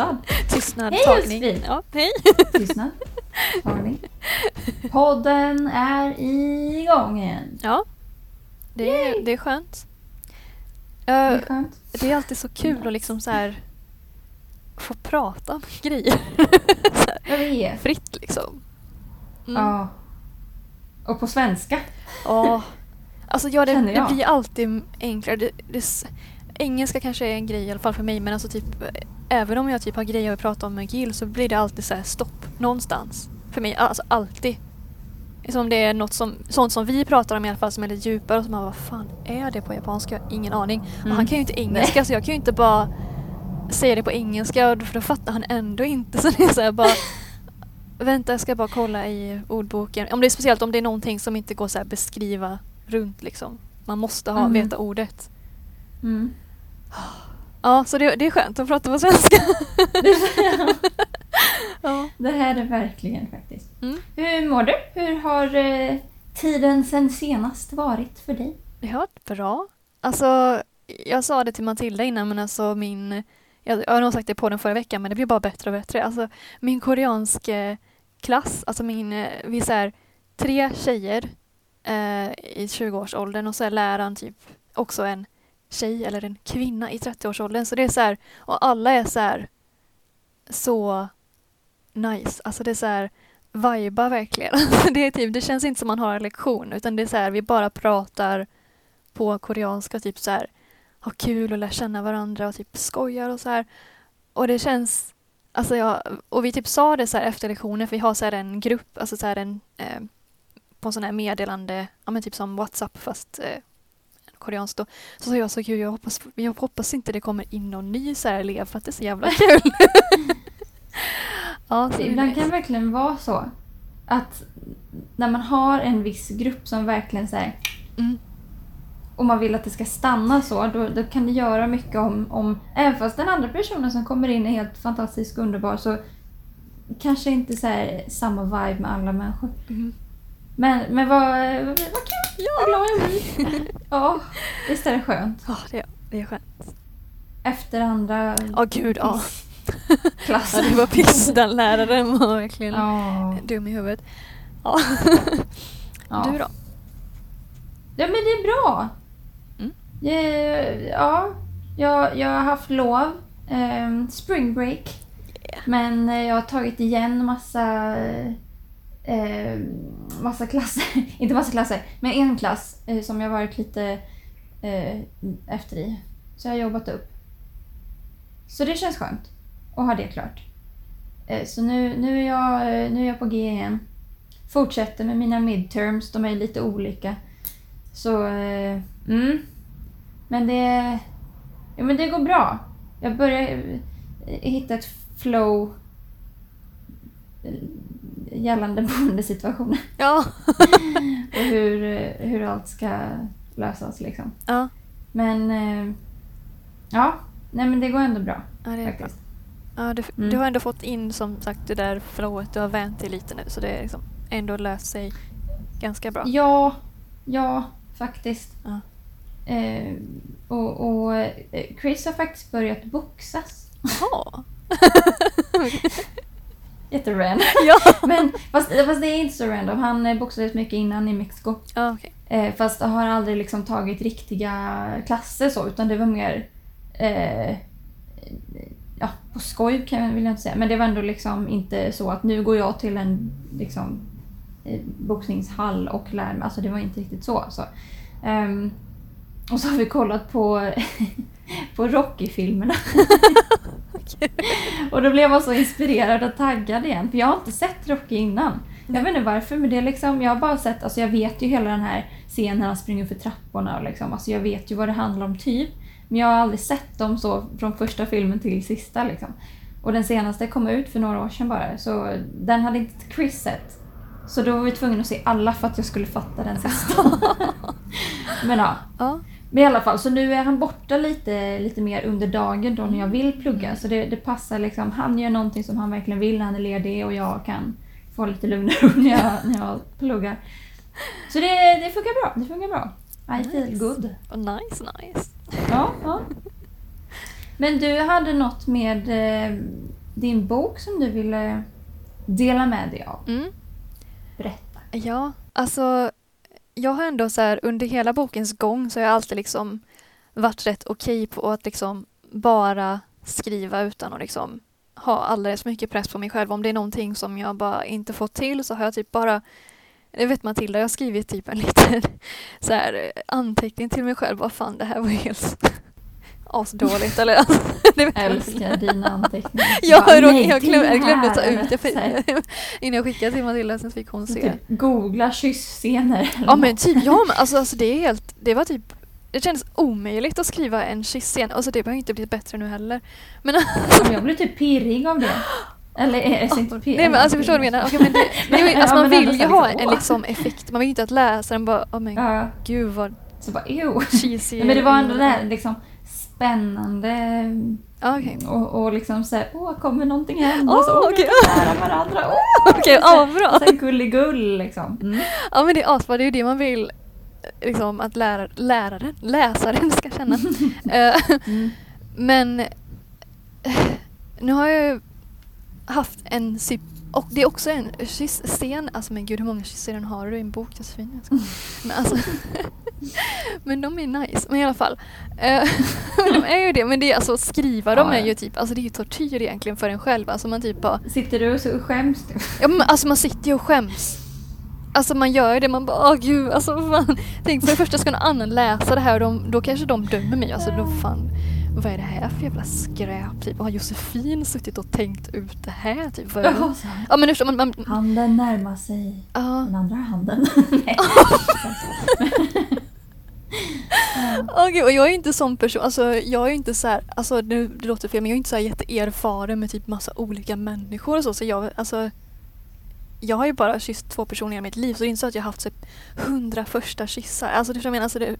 Tystnad. Tystnad, Hej. Josefin. Ja, hej. Tystnad. Tagning. Podden är igång igen. Ja. Det är, det är skönt. Det Eh, är skönt. det är alltid så kul att liksom så här få prata om grejer. så här, Jag vet. fritt liksom. Mm. Ja. Och på svenska. Ja. Alltså ja, det, Känner det jag. blir alltid enklare. Det, det, engelska kanske är en grej i alla fall för mig men alltså typ även om jag typ har grejer att prata om med Gil så blir det alltid så här stopp någonstans. För mig, alltså alltid. Som det är något som, sånt som vi pratar om i alla fall som är lite djupare och som man vad fan är det på japanska? Jag har ingen aning. Och Mm. han kan ju inte engelska så jag kan ju inte bara säga det på engelska och för då fattar han ändå inte. Så det är så bara Vänta, jag ska bara kolla i ordboken. Om det är speciellt om det är någonting som inte går så här beskriva runt liksom. Man måste ha, Mm. veta ordet. Mm. Ja, så det, det är skönt att prata på svenska. ja. Det här är verkligen faktiskt. Mm. Hur mår du? Hur har eh, tiden sen senast varit för dig? Det har varit bra. Alltså, jag sa det till Matilda innan men alltså min jag, jag har nog sagt det på den förra veckan men det blir bara bättre och bättre. Alltså min koreansk eh, klass, alltså min, eh, vi är så här, tre tjejer eh, i 20-årsåldern och så är läraren typ också en tjej eller en kvinna i 30-årsåldern. Så det är så här, och alla är så här så nice. Alltså det är så här viba verkligen. Alltså det, är typ, det känns inte som man har en lektion utan det är så här, vi bara pratar på koreanska, typ så här ha kul och lär känna varandra och typ skojar och så här. Och det känns, alltså jag, och vi typ sa det så här efter lektionen för vi har så här en grupp, alltså så här en, eh, på en sån här meddelande, ja men typ som WhatsApp fast eh, koreanskt då. Så sa jag så gud jag hoppas, jag hoppas inte det kommer in någon ny så här elev för att det är så jävla kul. ja, så Ibland kan det verkligen vara så att när man har en viss grupp som verkligen så här, Mm. och man vill att det ska stanna så, då, då kan det göra mycket om, om... Även fast den andra personen som kommer in är helt fantastisk och underbar så kanske inte så här, samma vibe med alla människor. Mm. Men, men vad, vad, vad kul! Vad glad jag blir. Ja, visst är det skönt. Ja, det, det är skönt. Efter andra Ja, gud ja. klassen. Ja, det var piss. Den läraren var verkligen Ja. dum i huvudet. Ja. ja. Du då? Ja men det är bra. Mm. Eh, Ja, jag, jag har haft lov. Eh, spring break. Yeah. Men eh, jag har tagit igen massa, eh, massa klasser. Inte massa klasser, men en klass eh, som jag varit lite eh, efter i. Så jag har jobbat upp. Så det känns skönt att ha det klart. Eh, så nu, nu, är jag, eh, nu är jag på G igen. Fortsätter med mina midterms, de är lite olika. Så, eh, mm. Men det, ja, men det går bra. Jag börjar eh, hitta ett flow gällande boendesituationen. Ja. Och hur, hur allt ska lösas liksom. ja. Men eh, ja, nej men det går ändå bra Ja, det är bra. faktiskt. Ja, du, Mm. du har ändå fått in som sagt det där flowet. Du har vänt dig lite nu så det är liksom ändå löst sig ganska bra. Ja, ja faktiskt. Ja. Eh, och, och eh, Chris har faktiskt börjat boxas. Jaha. Jätterandom. ja. Men fast, fast det är inte så random. Han eh, boxades mycket innan i Mexiko. okej. Eh, fast har aldrig liksom tagit riktiga klasser så, utan det var mer eh, ja, på skoj kan jag, vill jag inte säga. Men det var ändå liksom inte så att nu går jag till en liksom, eh, boxningshall och lär mig. Alltså det var inte riktigt så. så. Ehm, och så har vi kollat på, på Rocky-filmerna. och då blev jag så inspirerad och taggad igen. För jag har inte sett Rocky innan. Jag vet inte varför, men det är liksom, jag har bara sett, alltså jag vet ju hela den här scenen när han springer för trapporna och liksom, alltså jag vet ju vad det handlar om typ. Men jag har aldrig sett dem så från första filmen till sista liksom. Och den senaste kom ut för några år sedan bara, så den hade inte Chris sett. Så då var vi tvungna att se alla för att jag skulle fatta den sista. men ja. Ja. Men i alla fall, så nu är han borta lite, lite mer under dagen då när jag vill plugga. Så det, det passar liksom. Han gör någonting som han verkligen vill när han är ledig och jag kan få lite lugn och ro när jag, när jag pluggar. Så det, det funkar bra. Det funkar bra. I feel Nice. good. Oh, nice, nice. Ja, ja. Men du hade något med eh, din bok som du ville dela med dig av. Mm. Berätta. Ja, alltså jag har ändå så här under hela bokens gång så har jag alltid liksom varit rätt okej på att liksom bara skriva utan att liksom ha alldeles för mycket press på mig själv. Om det är någonting som jag bara inte fått till så har jag typ bara jag vet Matilda, jag har skrivit typ en liten så här, anteckning till mig själv. Vad fan, det här var helt asdåligt. Eller, alltså, jag. Älskar dina anteckningar. Jag, Bara, jag, nej, jag, glömde, jag ta ut för, innan jag skickade till Matilda, sen fick hon se. Typ, googla kyssscener. Ja men typ, ja men alltså, alltså det är helt, det var typ det kändes omöjligt att skriva en kyssscen. Alltså det har inte blivit bättre nu heller. Men, Jag blir typ pirrig av det. Eller är det inte pirrig? nej men alltså förstår du vad jag menar? Okej, men det, det, alltså, man vill ju ha liksom, en liksom effekt. Man vill ju inte att läsaren bara, åh men Ja, gud vad så bara ew. cheesy. Men det var ändå det här liksom spännande okej. och, och liksom såhär, åh kommer någonting hända? Åh, så, nära varandra. Åh, Okej, ja bra. så här gulligull liksom. Mm. Ja men det är asbra, det är ju det man vill liksom att lära, läraren, läsaren ska känna. Eh, Mm. Men nu har jag haft en syp och det är också en kyssscen. Alltså men gud hur många kyssscener har du i en bok Josefin? Men, alltså, men de är nice. Men i alla fall. eh, de är ju det. Men det är alltså att skriva dem Ja, är ju typ, alltså det är ju tortyr egentligen för en själv. Alltså man typ bara, Sitter du och så skäms du? ja, men alltså man sitter ju och skäms. Alltså man gör det, man bara åh gud, alltså vad fan. Tänk för det första ska någon annan läsa det här och de, då kanske de dömer mig. Alltså då fan, vad är det här för jävla skräp? Typ, har Josefin suttit och tänkt ut det här? Typ, vad här. Ja men förstår man, man Handen närmar sig ja. den andra handen. Nej. Åh och jag är inte sån person, alltså jag är inte så här, alltså det, det låter fel men jag är inte så här jätteerfaren med typ massa olika människor och så. Så jag, alltså jag har ju bara kysst två personer i mitt liv så det är inte så att jag har haft typ hundra första kyssar. Alltså det jag menar, alltså det...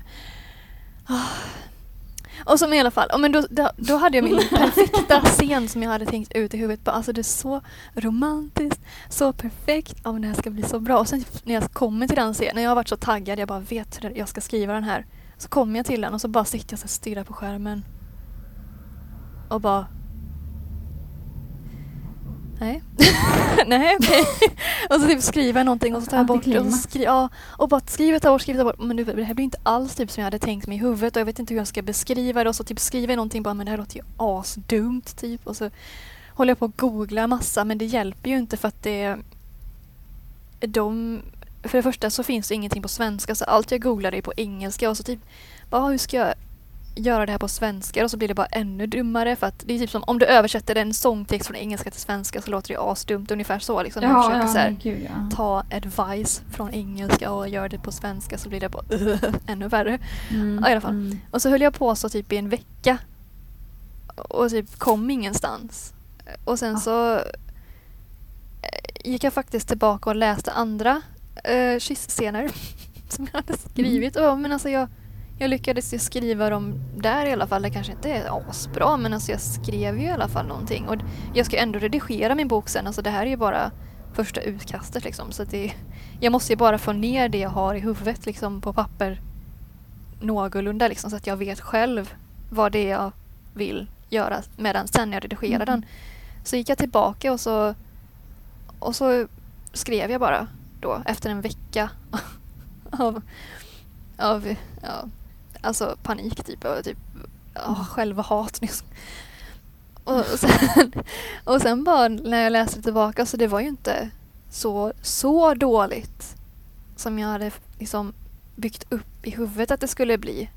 oh. Och som i alla fall, ja, men då, då, då hade jag min perfekta scen som jag hade tänkt ut i huvudet. Alltså det är så romantiskt, så perfekt, ja men det här ska bli så bra. Och sen när jag kommer till den scenen, jag har varit så taggad, jag bara vet hur jag ska skriva den här. Så kommer jag till den och så bara sitter jag och stirrar på skärmen. Och bara... Nej. Nej okej. och så typ skriver jag någonting och så tar jag bort. Och, skri- ja, och bara skriver ta bort, skriver ta bort. Men nu, det här blir inte alls typ som jag hade tänkt mig i huvudet och jag vet inte hur jag ska beskriva det. Och så typ skriver jag någonting bara men det här låter ju asdumt typ. Och så håller jag på att googla massa men det hjälper ju inte för att det... De... För det första så finns det ingenting på svenska så allt jag googlar är på engelska och så typ bara hur ska jag göra det här på svenska och så blir det bara ännu dummare för att det är typ som om du översätter en sångtext från engelska till svenska så låter det asdumt ungefär så liksom. Ja, försöker ja, så här, gud ja. ta advice från engelska och göra det på svenska så blir det bara ännu värre. Mm, i alla fall. mm. Och så höll jag på så typ i en vecka. Och typ kom ingenstans. Och sen Ah. så eh, gick jag faktiskt tillbaka och läste andra kyssscener som jag hade skrivit. Och, men alltså jag, jag lyckades skriva dem där i alla fall. Det kanske inte är asbra men alltså jag skrev ju i alla fall någonting. Och jag ska ändå redigera min bok sen. Alltså det här är ju bara första utkastet liksom. Så att det, jag måste ju bara få ner det jag har i huvudet liksom på papper någorlunda liksom, så att jag vet själv vad det är jag vill göra medan sen jag redigerar Mm. den. Så gick jag tillbaka och så, och så skrev jag bara då efter en vecka av, av ja, alltså panik typ och typ ja, självhat. Och sen, och sen bara när jag läste tillbaka så det var ju inte så, så dåligt som jag hade liksom byggt upp i huvudet att det skulle bli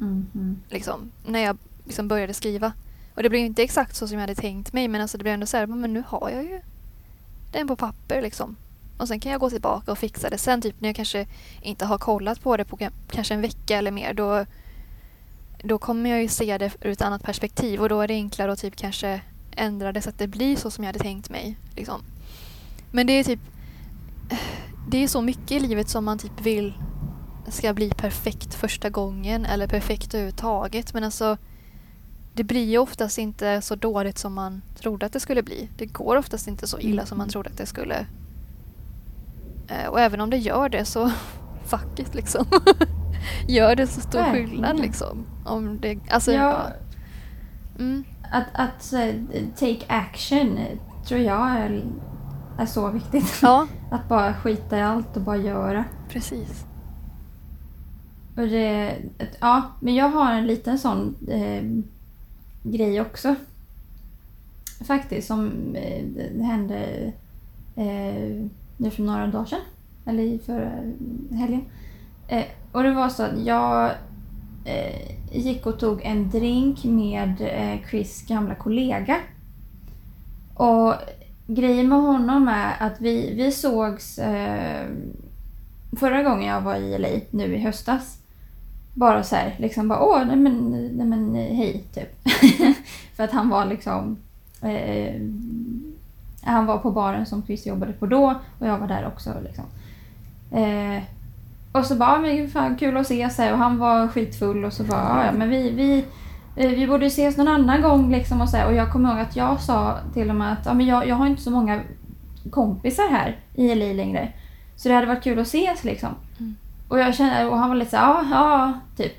Mm, mm. liksom, när jag liksom började skriva. Och det blev inte exakt så som jag hade tänkt mig men alltså det blev ändå så här, men nu har jag ju den på papper liksom. Och sen kan jag gå tillbaka och fixa det sen typ när jag kanske inte har kollat på det på ka- kanske en vecka eller mer då, då kommer jag ju se det ur ett annat perspektiv och då är det enklare att typ kanske ändra det så att det blir så som jag hade tänkt mig. Liksom. Men det är typ det är så mycket i livet som man typ vill ska bli perfekt första gången eller perfekt överhuvudtaget. Men alltså det blir ju oftast inte så dåligt som man trodde att det skulle bli. Det går oftast inte så illa som man Mm. trodde att det skulle. Eh, Och även om det gör det så fuck it liksom. gör det så stor Verkligen. skillnad liksom. Om det, alltså, Ja, ja. Mm. Att, att take action tror jag är, är så viktigt. Ja, Att bara skita i allt och bara göra. precis. Och det, ja, men jag har en liten sån eh, grej också. Faktiskt, som eh, hände eh, nu för några dagar sedan. Eller i förra helgen. Eh, och det var så att jag eh, gick och tog en drink med eh, Chris gamla kollega. Och grejen med honom är att vi, vi sågs eh, förra gången jag var i LA nu i höstas. Bara så här, liksom bara åh, nej men, nej men hej, typ. För att han var liksom... Eh, han var på baren som Chris jobbade på då och jag var där också. Liksom. Eh, och så bara, "Ja, men fan kul att ses här. och han var skitfull och så bara, "Ja, ja men vi, vi, eh, vi borde ses någon annan gång liksom och så här. Och jag kommer ihåg att jag sa till och med att ja, men jag, jag har inte så många kompisar här i LA längre. Så det hade varit kul att ses liksom. Mm. Och jag kände, och han var lite så här, ja, ja, typ.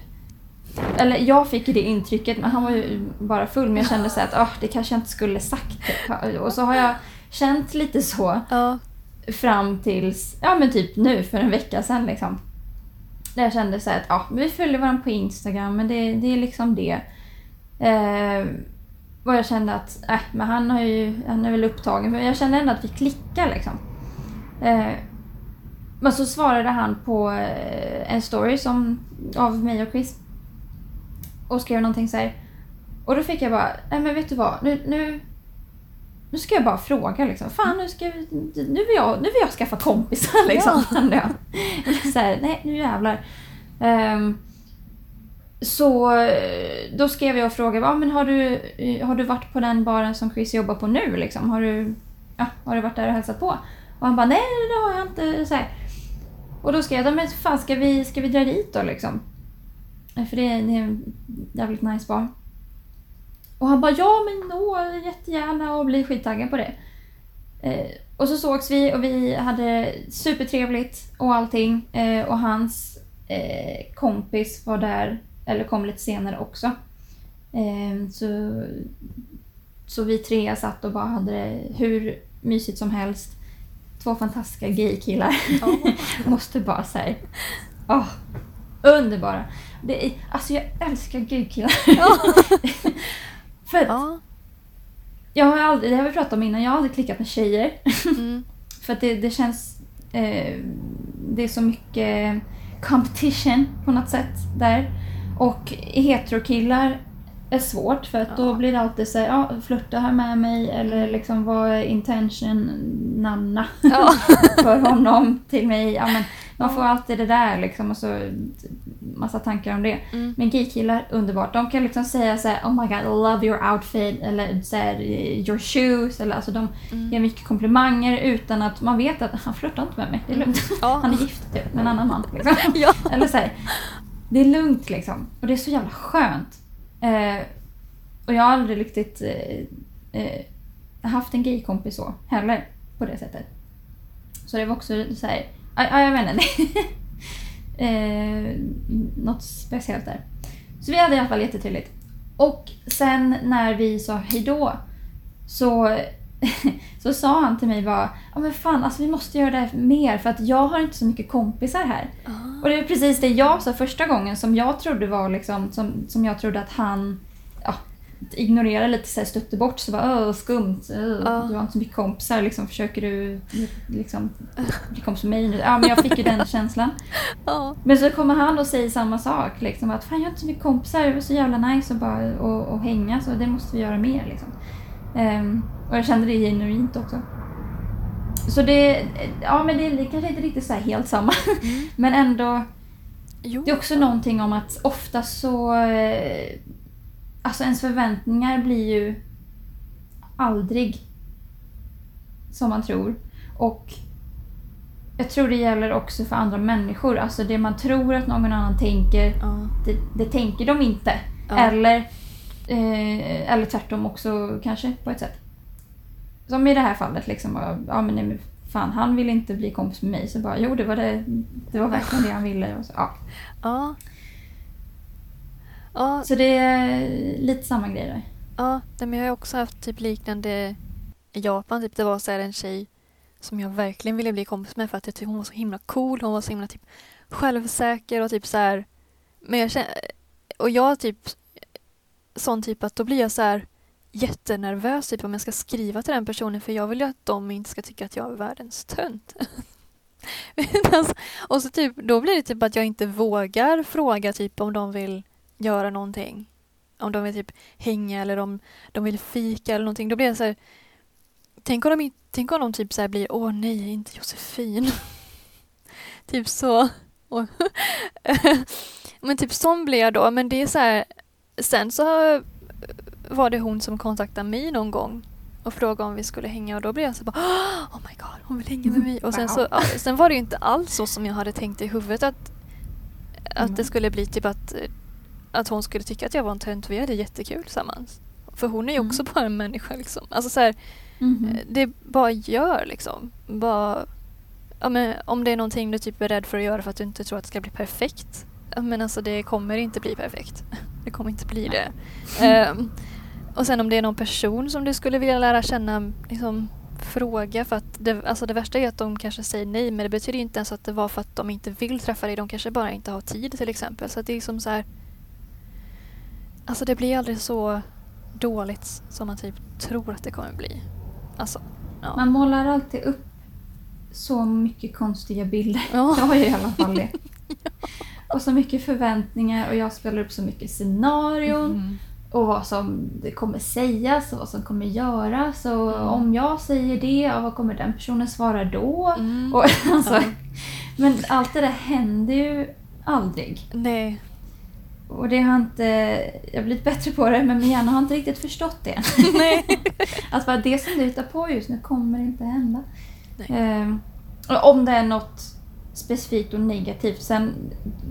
Eller jag fick det intrycket, men han var ju bara full. Men jag kände så att, ah, det kanske jag inte skulle sagt. Och så har jag känt lite så Ja, fram tills, ja men typ nu för en vecka sedan liksom. Där jag kände så att, ja, vi följer varandra på Instagram, men det, det är liksom det. Eh, och jag kände att, äh, men han, har ju, han är väl upptagen. Men jag kände ändå att vi klickar liksom. Eh, men så svarade han på eh, en story som, av mig och Chris. Och skrev någonting så här. Och då fick jag bara, nej men vet du vad, nu, nu, nu ska jag bara fråga liksom. Fan nu ska vi, nu vill jag, nu vill jag skaffa kompisar liksom. Eller så här, nej nu jävlar. Ehm, så eh, då skrev jag och frågade, ja, men har, du, eh, har du varit på den baren som Chris jobbar på nu? Liksom? Har, du, ja, har du varit där och hälsat på? Och han bara, nej det har jag inte. Så här. Och då skrev jag, men fan ska vi, ska vi dra dit då liksom? För det, är- det är en jävligt nice bar. Och han bara, ja men nå, jättegärna och blir skittaggad på det. Eh, och så sågs vi och vi hade supertrevligt och allting. Eh, och hans eh, kompis var där, eller kom lite senare också. Eh, så, så vi tre satt och bara hade det hur mysigt som helst. Två fantastiska gaykillar. Måste bara säga. Åh, underbara. Det är, alltså jag älskar gaykillar. För att ja. jag har aldrig, det har vi pratat om innan, jag har aldrig klickat med tjejer. Mm. För att det, det känns... Eh, det är så mycket competition på något sätt där. Och heterokillar är svårt för att då Ja. blir det alltid så här, ja, flörta här med mig eller liksom vad är intention nanna Ja. för honom till mig. Ja, men man får alltid det där liksom och så massa tankar om det. Mm. Men gaykillar, underbart. De kan liksom säga så här, oh my god, I love your outfit eller så här, your shoes. Eller, alltså de Mm. ger mycket komplimanger utan att man vet att han flörtar inte med mig. Det är lugnt. Ja. Han är gift typ, med en annan man. Liksom. Ja. Eller så här, det är lugnt liksom. Och det är så jävla skönt. Eh, och jag har aldrig riktigt eh, eh, haft en gaykompis så heller. På det sättet. Så det var också så här, ja, ja, jag vet inte. eh, något speciellt där. Så vi hade i alla fall jättetrevligt. Och sen när vi sa hejdå så, så sa han till mig bara ja men fan alltså vi måste göra det här mer för att jag har inte så mycket kompisar här. Och det är precis det jag sa första gången som jag trodde var liksom, som, som jag trodde att han ja, ignorerade lite så här, stötte bort så bara Åh, skumt, Ja. du har inte så mycket kompisar liksom, försöker du liksom bli kompis med mig nu? Ja men jag fick ju den känslan. Men så kommer han och säger samma sak. Liksom, att fan jag har inte så mycket kompisar, det var så jävla nice att bara och, och hänga så det måste vi göra mer. Liksom. Ehm, och jag kände det genuint också. Så det, ja men det är kanske inte riktigt så här helt samma. Mm. Men ändå, Jo. det är också någonting om att ofta så... Alltså ens förväntningar blir ju aldrig som man tror. Och jag tror det gäller också för andra människor. Alltså det man tror att någon annan tänker, Ja. det, det tänker de inte. Ja. Eller, eh, eller tvärtom också kanske på ett sätt. Som i det här fallet liksom. Ja men nej, fan han vill inte bli kompis med mig. Så bara jo det var, det, det var verkligen det han ville. Och så, ja. Ja. Ja, så det är lite samma grej där. Ja, men jag har också haft typ liknande i Japan. Typ det var så här en tjej som jag verkligen ville bli kompis med för att jag tyckte hon var så himla cool. Hon var så himla typ självsäker och typ så här. Men jag känner, och jag typ sån typ att då blir jag så här jättenervös typ om jag ska skriva till den personen för jag vill ju att de inte ska tycka att jag är världens tönt. alltså, och så typ, då blir det typ att jag inte vågar fråga typ om de vill göra någonting. Om de vill typ hänga eller om de vill fika eller någonting. Då blir jag så här, tänk om de, tänk om de typ så blir, åh nej, inte Josefin. typ så. men typ sån blir jag då. Men det är så här, sen så var det hon som kontaktade mig någon gång och frågade om vi skulle hänga och då blev jag så bara Oh my god, hon vill hänga med mig. Och sen, så, sen var det ju inte alls så som jag hade tänkt i huvudet att, att mm. det skulle bli typ att, att hon skulle tycka att jag var en tönt. Vi hade jättekul tillsammans. För hon är ju också mm. bara en människa liksom. Alltså så här, mm. Det bara gör liksom. Bara, ja, men, om det är någonting du typ är rädd för att göra för att du inte tror att det ska bli perfekt. Ja, men alltså det kommer inte bli perfekt. Det kommer inte bli det. um, och sen om det är någon person som du skulle vilja lära känna, liksom, fråga. För att det, alltså det värsta är att de kanske säger nej men det betyder inte ens att det var för att de inte vill träffa dig. De kanske bara inte har tid till exempel. Så det är som så här, Alltså det blir aldrig så dåligt som man typ tror att det kommer bli. Alltså, ja. Man målar alltid upp så mycket konstiga bilder. Ja. Jag har ju i alla fall det. ja. Och så mycket förväntningar och jag spelar upp så mycket scenarion. Mm och vad som kommer sägas och vad som kommer göras. Och mm. om jag säger det, vad kommer den personen svara då? Mm. Och, alltså. Men allt det där händer ju aldrig. Nej. Och det har inte... Jag har blivit bättre på det, men min hjärna har inte riktigt förstått det. Nej. att bara det som du hittar på just nu kommer inte hända. Eh, om det är något specifikt och negativt. Sen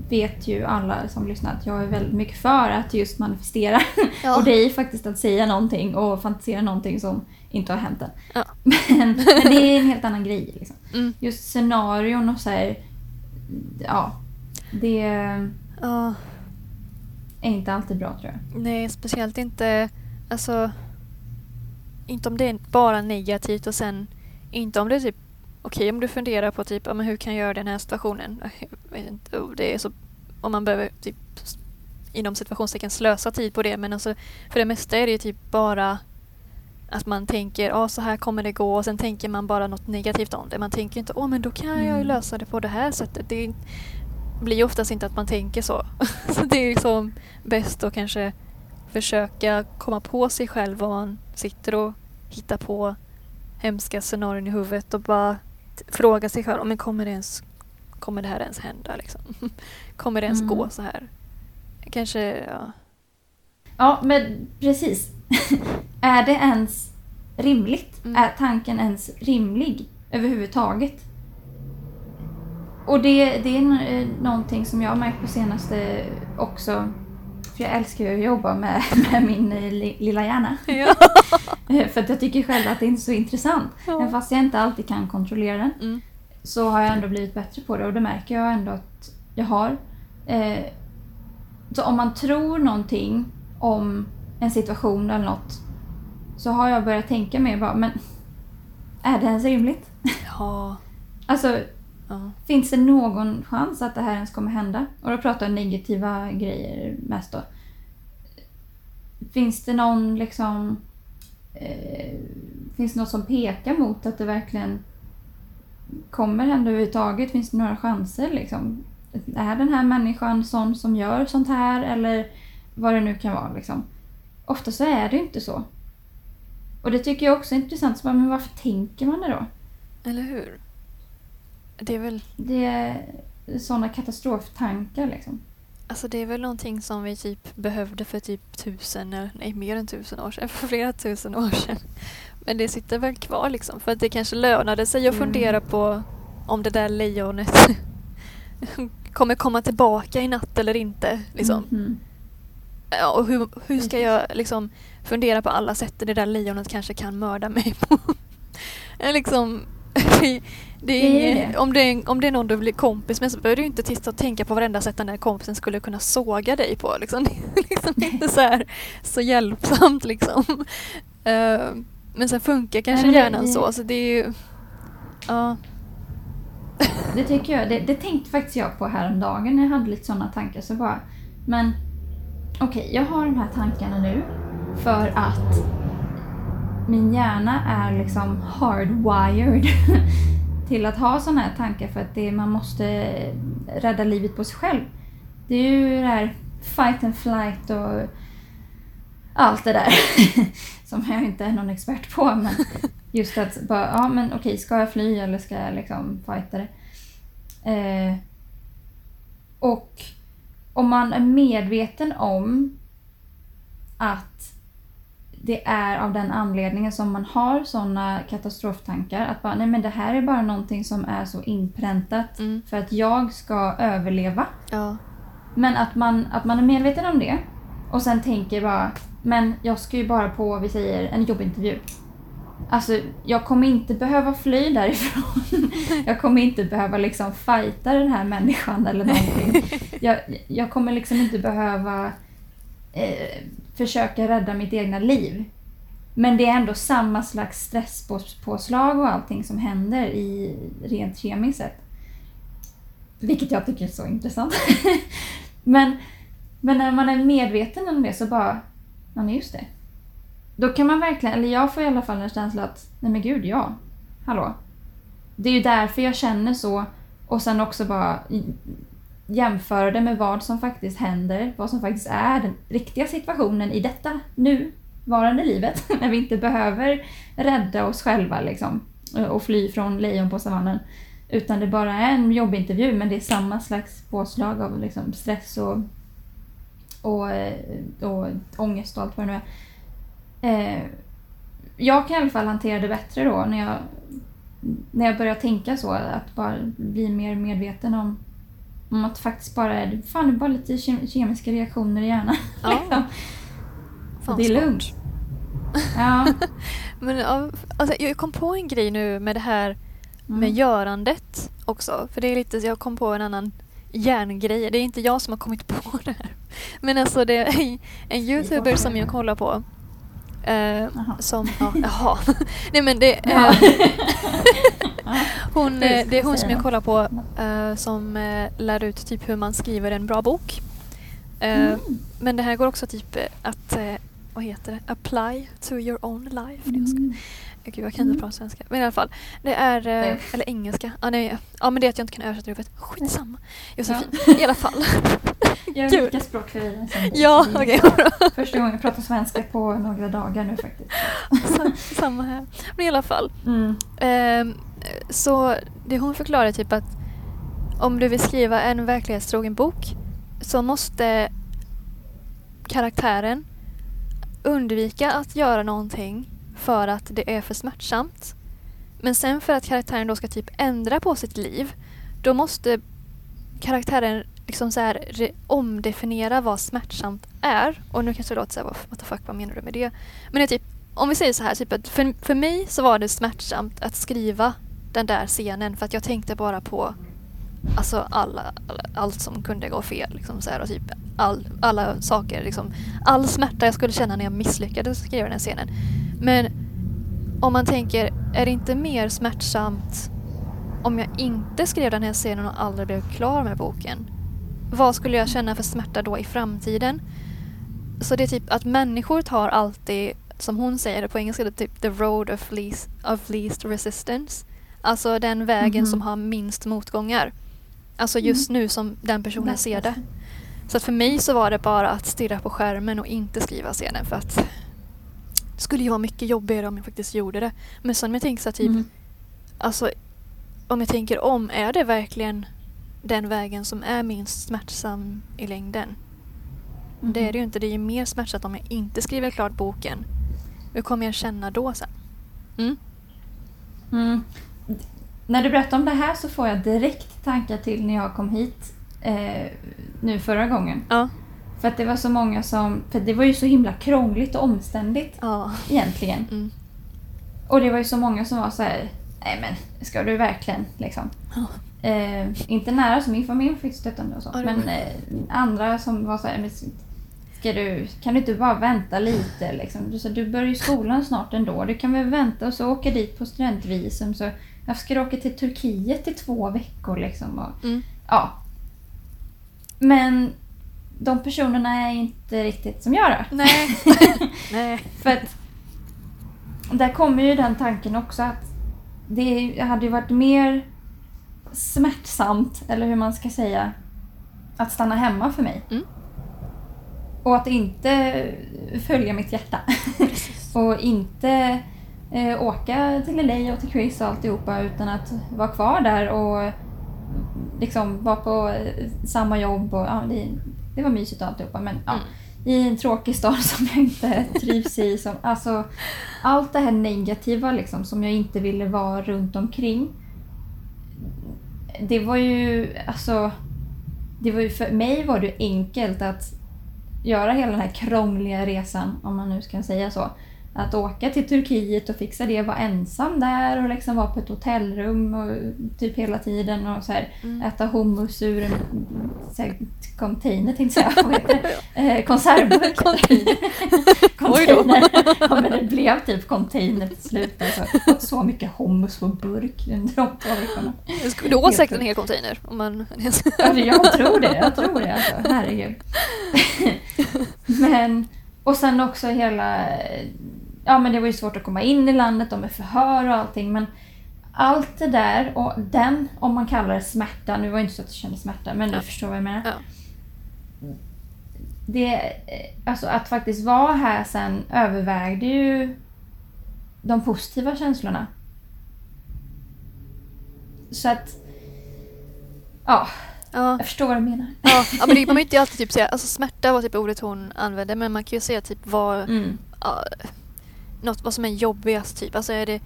vet ju alla som lyssnar att jag är väldigt mycket för att just manifestera. Ja. och det är faktiskt att säga någonting och fantisera någonting som inte har hänt än. Ja. Men, men, det är en helt annan grej. Liksom. Mm. Just scenarion och så här, Ja. Det ja. Är inte alltid bra tror jag. Nej, speciellt inte... Alltså... Inte om det är bara negativt och sen inte om det är typ okej om du funderar på typ, men hur kan jag göra den här situationen? Inte, det är så, om man behöver typ inom situationstecken slösa tid på det men alltså för det mesta är det typ bara att man tänker ja så här kommer det gå och sen tänker man bara något negativt om det. Man tänker inte åh men då kan jag ju mm. lösa det på det här sättet. Det blir oftast inte att man tänker så. så det är liksom bäst att kanske försöka komma på sig själv vad man sitter och hittar på hemska scenarion i huvudet och bara fråga sig själv, men kommer det, ens, kommer det här ens hända? Liksom? kommer det ens mm. gå så här? Kanske, ja. Ja, men precis. är det ens rimligt? Mm. Är tanken ens rimlig överhuvudtaget? Och det, det är eh, någonting som jag har märkt på senaste också. För jag älskar ju att jobba med, med min eh, lilla hjärna. Ja. Eh, för att jag tycker själv att det inte är så intressant. Ja. Men fast jag inte alltid kan kontrollera den. Mm. Så har jag ändå blivit bättre på det och det märker jag ändå att jag har. Eh, så om man tror någonting om en situation eller något så har jag börjat tänka mer bara, men är det ens rimligt? Ja. alltså, ja. finns det någon chans att det här ens kommer hända? Och då pratar jag negativa grejer mest då. Finns det någon liksom eh, finns det något som pekar mot att det verkligen kommer hända överhuvudtaget? Finns det några chanser? Liksom? Är den här människan sån som gör sånt här? Eller vad det nu kan vara. Liksom. Ofta så är det inte så. Och det tycker jag också är intressant. Men varför tänker man det då? Eller hur? Det är väl... Det är sådana katastroftankar liksom. Alltså det är väl någonting som vi typ behövde för typ tusen, nej mer än tusen år sedan, för flera tusen år sedan. Men det sitter väl kvar liksom för att det kanske lönade sig att mm. fundera på om det där lejonet kommer komma tillbaka i natt eller inte. Liksom. Mm. Ja, och hur, hur ska jag liksom fundera på alla sätt det där lejonet kanske kan mörda mig på? liksom, det, är Det är inget, det. Om, det är, om det är någon du blir kompis med så behöver du inte titta och tänka på varenda sätt den där kompisen skulle kunna såga dig på. Liksom. Det är liksom inte så, här, så hjälpsamt liksom. Eh, men sen funkar kanske det- hjärnan det- så. så det är ju, ja. Det tycker jag. Det, det tänkte faktiskt jag på häromdagen när jag hade lite sådana tankar. Så bara, men okej, jag har de här tankarna nu för att min hjärna är liksom hardwired till att ha sådana här tankar för att det, man måste rädda livet på sig själv. Det är ju det här fight and flight och allt det där som jag inte är någon expert på. Men just att bara, ja men okej, ska jag fly eller ska jag liksom fighta det? Eh, och om man är medveten om att det är av den anledningen som man har sådana katastroftankar. Att bara, nej men det här är bara någonting som är så inpräntat Mm. för att jag ska överleva. ja. Men att man, att man är medveten om det och sen tänker bara, men jag ska ju bara på, vi säger, en jobbintervju. Alltså, jag kommer inte behöva fly därifrån. Jag kommer inte behöva liksom fighta den här människan eller någonting. Jag, jag kommer liksom inte behöva eh, försöka rädda mitt egna liv. Men det är ändå samma slags stresspåslag och allting som händer i rent kemiskt sett. Vilket jag tycker är så intressant. men, men när man är medveten om det så bara, ja men just det. Då kan man verkligen, eller jag får i alla fall en känsla att, nej men gud ja, hallå. Det är ju därför jag känner så och sen också bara jämföra det med vad som faktiskt händer, vad som faktiskt är den riktiga situationen i detta nuvarande livet. När vi inte behöver rädda oss själva liksom och fly från lejon på savannen. Utan det bara är en jobbintervju men det är samma slags påslag av liksom stress och, och, eh, och ångest och allt vad det nu är. Eh, jag kan i alla fall hantera det bättre då när jag, när jag börjar tänka så. Att bara bli mer medveten om, om att faktiskt bara är fan, det är bara lite kem- kemiska reaktioner i hjärnan. Ja. liksom. Fan, det är smart. lugnt. Ja. Men alltså, jag kom på en grej nu med det här med Mm. görandet också. För det är lite, jag kom på en annan hjärngrej. Det är inte jag som har kommit på det här. Men alltså det är en, youtuber som jag kollar på. Eh, som, ja, jaha. Nej men det, eh, hon, eh, det är hon som jag kollar på eh, som eh, lär ut typ hur man skriver en bra bok. Eh, Mm. Men det här går också typ att, vad heter det, apply to your own life. Är Mm. Gud, jag kan inte Mm. prata svenska. Men i alla fall. Det är... Nej. Eller engelska. Ah, nej, ja, men det är att jag inte kan översätta det. Skitsamma. Josefin. I alla fall. Jag Gud. vilka språk för dig sen. ja, är okej. bra. Första gången jag pratar svenska på några dagar nu faktiskt. Sam- Samma här. Men i alla fall. Mm. Ehm, så det hon förklarar typ att om du vill skriva en verklighetstrogen bok så måste karaktären undvika att göra någonting för att det är för smärtsamt. Men sen för att karaktären då ska typ ändra på sitt liv då måste karaktären liksom så här omdefiniera vad smärtsamt är. Och nu kanske det låter så här, what the fuck, vad menar du med det? Men det är typ, om vi säger så här, typ att för, för mig så var det smärtsamt att skriva den där scenen för att jag tänkte bara på alltså alla, alla, allt som kunde gå fel. Liksom så här, och typ all, alla saker, liksom, all smärta jag skulle känna när jag misslyckades skriva den här scenen. Men om man tänker, är det inte mer smärtsamt om jag inte skrev den här scenen och aldrig blev klar med boken? Vad skulle jag känna för smärta då i framtiden? Så det är typ att människor tar alltid, som hon säger det på engelska, typ the road of least, of least resistance. Alltså den vägen Mhm. som har minst motgångar. Alltså just nu som den personen ser det. Så för mig så var det bara att stirra på skärmen och inte skriva scenen för att det skulle ju vara mycket jobbigare om jag faktiskt gjorde det. Men sen om jag tänker så här, typ, Mm. alltså om jag tänker om, är det verkligen den vägen som är minst smärtsam i längden? Det är det ju inte. Det är ju mer smärtsamt om jag inte skriver klart boken. Hur kommer jag känna då sen? Mm. Mm. När du berättar om det här så får jag direkt tankar till när jag kom hit eh, nu förra gången. Ja. För att det var så många som... För det var ju så himla krångligt och omständigt Ja. egentligen. Mm. Och det var ju så många som var så här... nej men ska du verkligen liksom. Ja. Eh, inte nära som min familj fick stöttande och så. Ja, men eh, andra som var så här, ska du, kan du inte bara vänta lite liksom? Du, så, du börjar ju skolan snart ändå. Du kan väl vänta och så åka dit på studentvisum. Så varför ska du åka till Turkiet i två veckor liksom? Och, Mm. Ja. Men de personerna är inte riktigt som jag då. Nej. Nej. För att där kommer ju den tanken också att det hade ju varit mer smärtsamt, eller hur man ska säga, att stanna hemma för mig. Mm. Och att inte följa mitt hjärta. och inte eh, åka till LA och till Chris och alltihopa utan att vara kvar där och liksom vara på eh, samma jobb. Och, ja, det, det var mysigt och alltihopa men ja, Mm. i en tråkig stad som jag inte trivs i. Som, alltså, allt det här negativa liksom, som jag inte ville vara runt omkring. Det var ju, alltså, det var ju för mig var det enkelt att göra hela den här krångliga resan, om man nu ska säga så. Att åka till Turkiet och fixa det, vara ensam där och liksom vara på ett hotellrum och typ hela tiden och så här, Mm. äta hummus ur en så här, container tänkte jag säga. Vad heter det? Eh, konservburk. Container. Ja men det blev typ container till slut. Alltså, så mycket hummus på burk under de två veckorna. Skulle- Du åt säkert en hel container. Om man... Alltså, jag tror det, jag tror det alltså. Herregud. Men, och sen också hela... Ja men det var ju svårt att komma in i landet och med förhör och allting men allt det där och den, om man kallar det smärta, nu var det inte så att jag kände smärta men du Ja. förstår vad jag menar. Ja. Det, alltså att faktiskt vara här sen övervägde ju de positiva känslorna. Så att... Ja, Ja. jag förstår vad du menar. Ja, ja, men det, man kan ju inte alltid typ säga, alltså smärta var typ ordet hon använde, men man kan ju säga typ vad, Mm. ja, något, vad som är jobbigast typ. Alltså är det,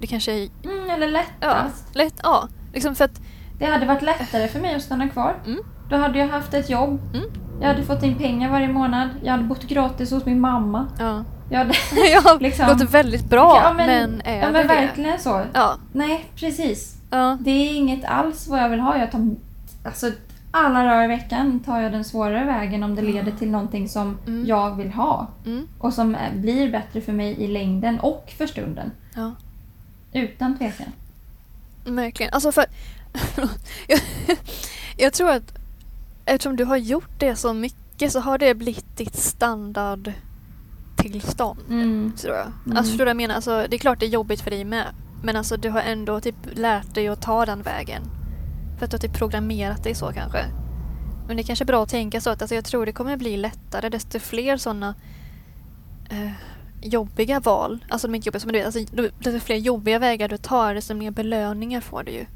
det kanske är, Mm, eller ja, lättast. lätt, ja. Liksom för att, Det hade varit lättare för mig att stanna kvar. Mm. Då hade jag haft ett jobb. Mm. Jag hade fått in pengar varje månad. Jag hade bott gratis hos min mamma. ja. Jag hade... ja, Liksom. låter väldigt bra, Ja, men, men, är ja, men det? verkligen så. Ja, Nej, precis. ja, Det är inget alls vad jag vill ha. Jag tar, alltså, alla dagar i veckan tar jag den svårare vägen om det leder till någonting som Mm. jag vill ha. mm, Och som eh, blir bättre för mig i längden och för stunden. ja. Utan tvekan. Verkligen. Alltså för... jag, jag tror att eftersom du har gjort det så mycket så har det blivit ditt standardtillstånd. Mm. Tror jag. Mm. Alltså förstår du vad jag menar? Alltså, det är klart det är jobbigt för dig med. Men alltså du har ändå typ lärt dig att ta den vägen. För att du har typ programmerat dig så kanske. Men det är kanske är bra att tänka så att alltså, jag tror det kommer bli lättare desto fler sådana eh, jobbiga val. Alltså de är inte jobbiga, men du vet, alltså, desto fler jobbiga vägar du tar desto mer belöningar får du ju.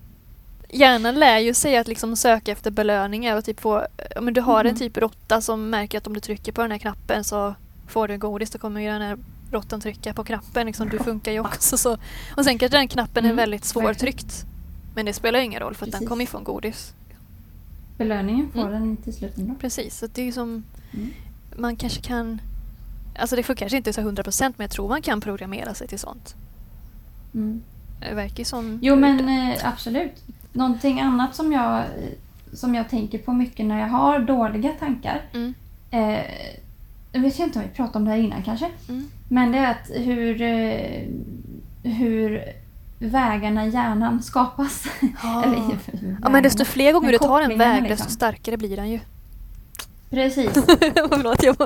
Hjärnan lär ju sig att liksom söka efter belöningar och typ få, ja, men du har en Mhm. typ råtta som märker att om du trycker på den här knappen så får du godis, då kommer ju den här råttan trycka på knappen. Liksom, du funkar ju också så. Och sen kanske den knappen är Mm, väldigt svårtryckt. Men det spelar ingen roll för att den kommer ju från godis. Belöningen får Mm. den till slut ändå. Precis, så det är som Mm. man kanske kan Alltså det får kanske inte så 100% men jag tror man kan programmera sig till sånt. Mm. Det verkar ju som... Jo men eh, absolut. Någonting annat som jag, eh, som jag tänker på mycket när jag har dåliga tankar. Mm, Eh, jag vet inte om vi pratade om det här innan kanske. mm, Men det är att hur, eh, hur vägarna i hjärnan skapas. Ja. Eller, ja men desto fler gånger Men du tar en väg liksom. desto starkare blir den ju. Precis. Förlåt, jag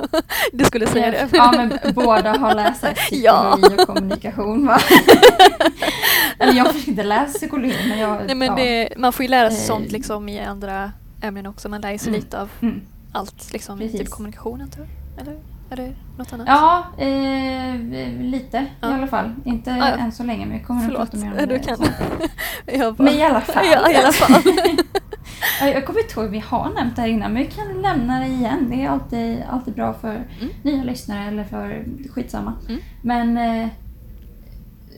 du skulle säga det. Ja men båda har läst psykologi Ja. och kommunikation va? Eller jag försökte läsa psykologi men jag... Nej, men ja. det, man får ju lära sig Eh. sånt liksom i andra ämnen också. Man lär sig Mm. lite av Mm. allt liksom, Precis. typ kommunikationen tror jag. Eller är det något annat? Ja, eh, lite Ja. i alla fall. Inte Ja, ja. än så länge men vi kommer att Förlåt, prata mer om det. du kan. jag bara, Men i alla fall. Ja, i alla fall. Ja, jag kommer inte ihåg vi har nämnt det här innan men vi kan lämna det igen. Det är alltid, alltid bra för Mm. nya lyssnare eller för skitsamma. Mm. Men eh,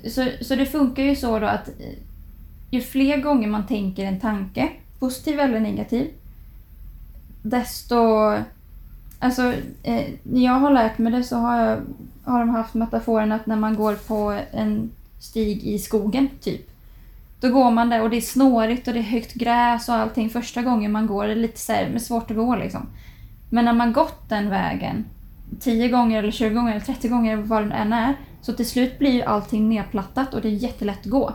så, så det funkar ju så då att eh, ju fler gånger man tänker en tanke, positiv eller negativ, desto... Alltså, eh, när jag har lärt mig det så har, jag, har de haft metaforen att när man går på en stig i skogen, typ, Då går man där och det är snårigt och det är högt gräs och allting. Första gången man går Det är lite så här, svårt att gå liksom. Men när man gått den vägen 10 gånger eller 20 gånger eller 30 gånger vad det än är. Så till slut blir ju allting nedplattat och det är jättelätt att gå.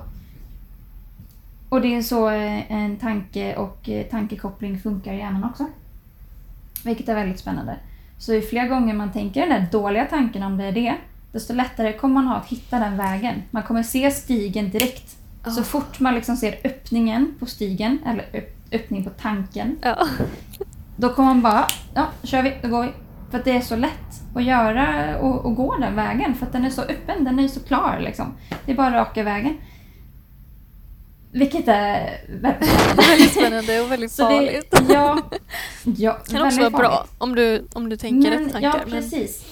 Och det är så eh, en tanke och eh, tankekoppling funkar i hjärnan också. Vilket är väldigt spännande. Så ju fler gånger man tänker den där dåliga tanken om det är det, desto lättare kommer man ha att hitta den vägen. Man kommer se stigen direkt. Så Ja. fort man liksom ser öppningen på stigen, eller öpp- öppning på tanken, Ja. då kommer man bara, ja, kör vi, då går vi. För att det är så lätt att göra och, och gå den vägen. För att den är så öppen, den är så klar liksom. Det är bara raka vägen. Vilket är väldigt spännande och väldigt Så det, farligt. ja, ja, kan också vara väldigt bra farligt. om du, om du tänker Men, rätt tankar. ja, men- precis.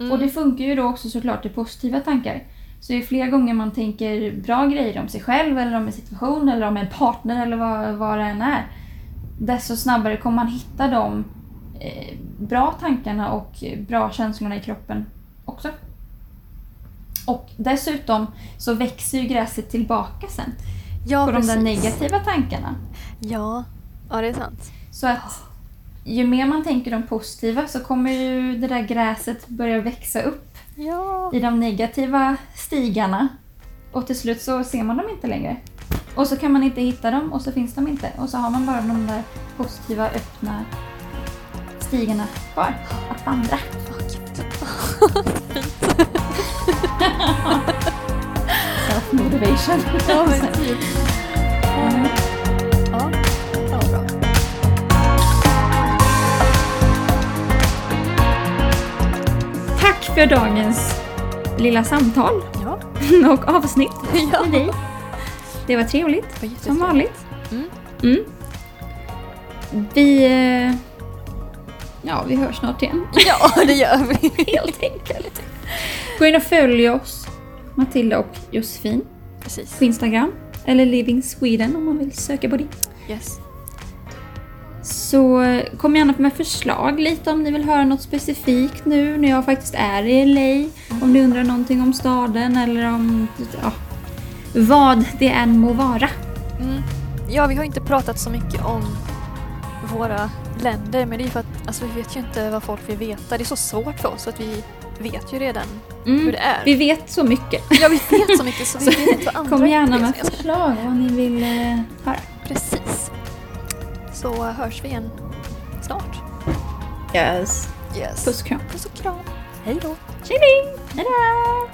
Mm. Och det funkar ju då också såklart i positiva tankar. Så ju fler gånger man tänker bra grejer om sig själv eller om en situation eller om en partner eller vad, vad det än är. Desto snabbare kommer man hitta de eh, bra tankarna och bra känslorna i kroppen också. Och dessutom så växer ju gräset tillbaka sen ja, på de där precis. negativa tankarna. Ja, ja, det är sant. Så att ju mer man tänker de positiva så kommer ju det där gräset börja växa upp Ja. i de negativa stigarna. Och till slut så ser man dem inte längre. Och så kan man inte hitta dem och så finns de inte. Och så har man bara de där positiva öppna stigarna kvar att vandra. Åh, Ja, men typ. Mm. Ja, ja, bra. Tack för dagens lilla samtal Ja, och avsnitt ja. med dig. Det var trevligt, Det var som vanligt. Mm. Mm. Vi... eh, Ja, vi hörs snart igen. Ja, det gör vi. Helt enkelt. Gå in och följ oss, Matilda och Josefin, Precis. på Instagram. Eller Living Sweden om man vill söka på det. Yes. Så kom gärna med förslag lite om ni vill höra något specifikt nu när jag faktiskt är i LA. Om ni undrar någonting om staden eller om ja, vad det än må vara. Mm. Ja, vi har inte pratat så mycket om våra länder, men det är för att alltså, vi vet ju inte vad folk vill veta. Det är så svårt för oss att vi vet ju redan hur Mm. det är. Vi vet så mycket. Ja, vi vet så mycket så vi Så vet vad andra Kom gärna med förslag vad ni vill eh, höra. Precis. Så hörs vi igen snart. Yes. Yes. Puss och kram. Puss och kram. Hej då. Tjing! Hejdå!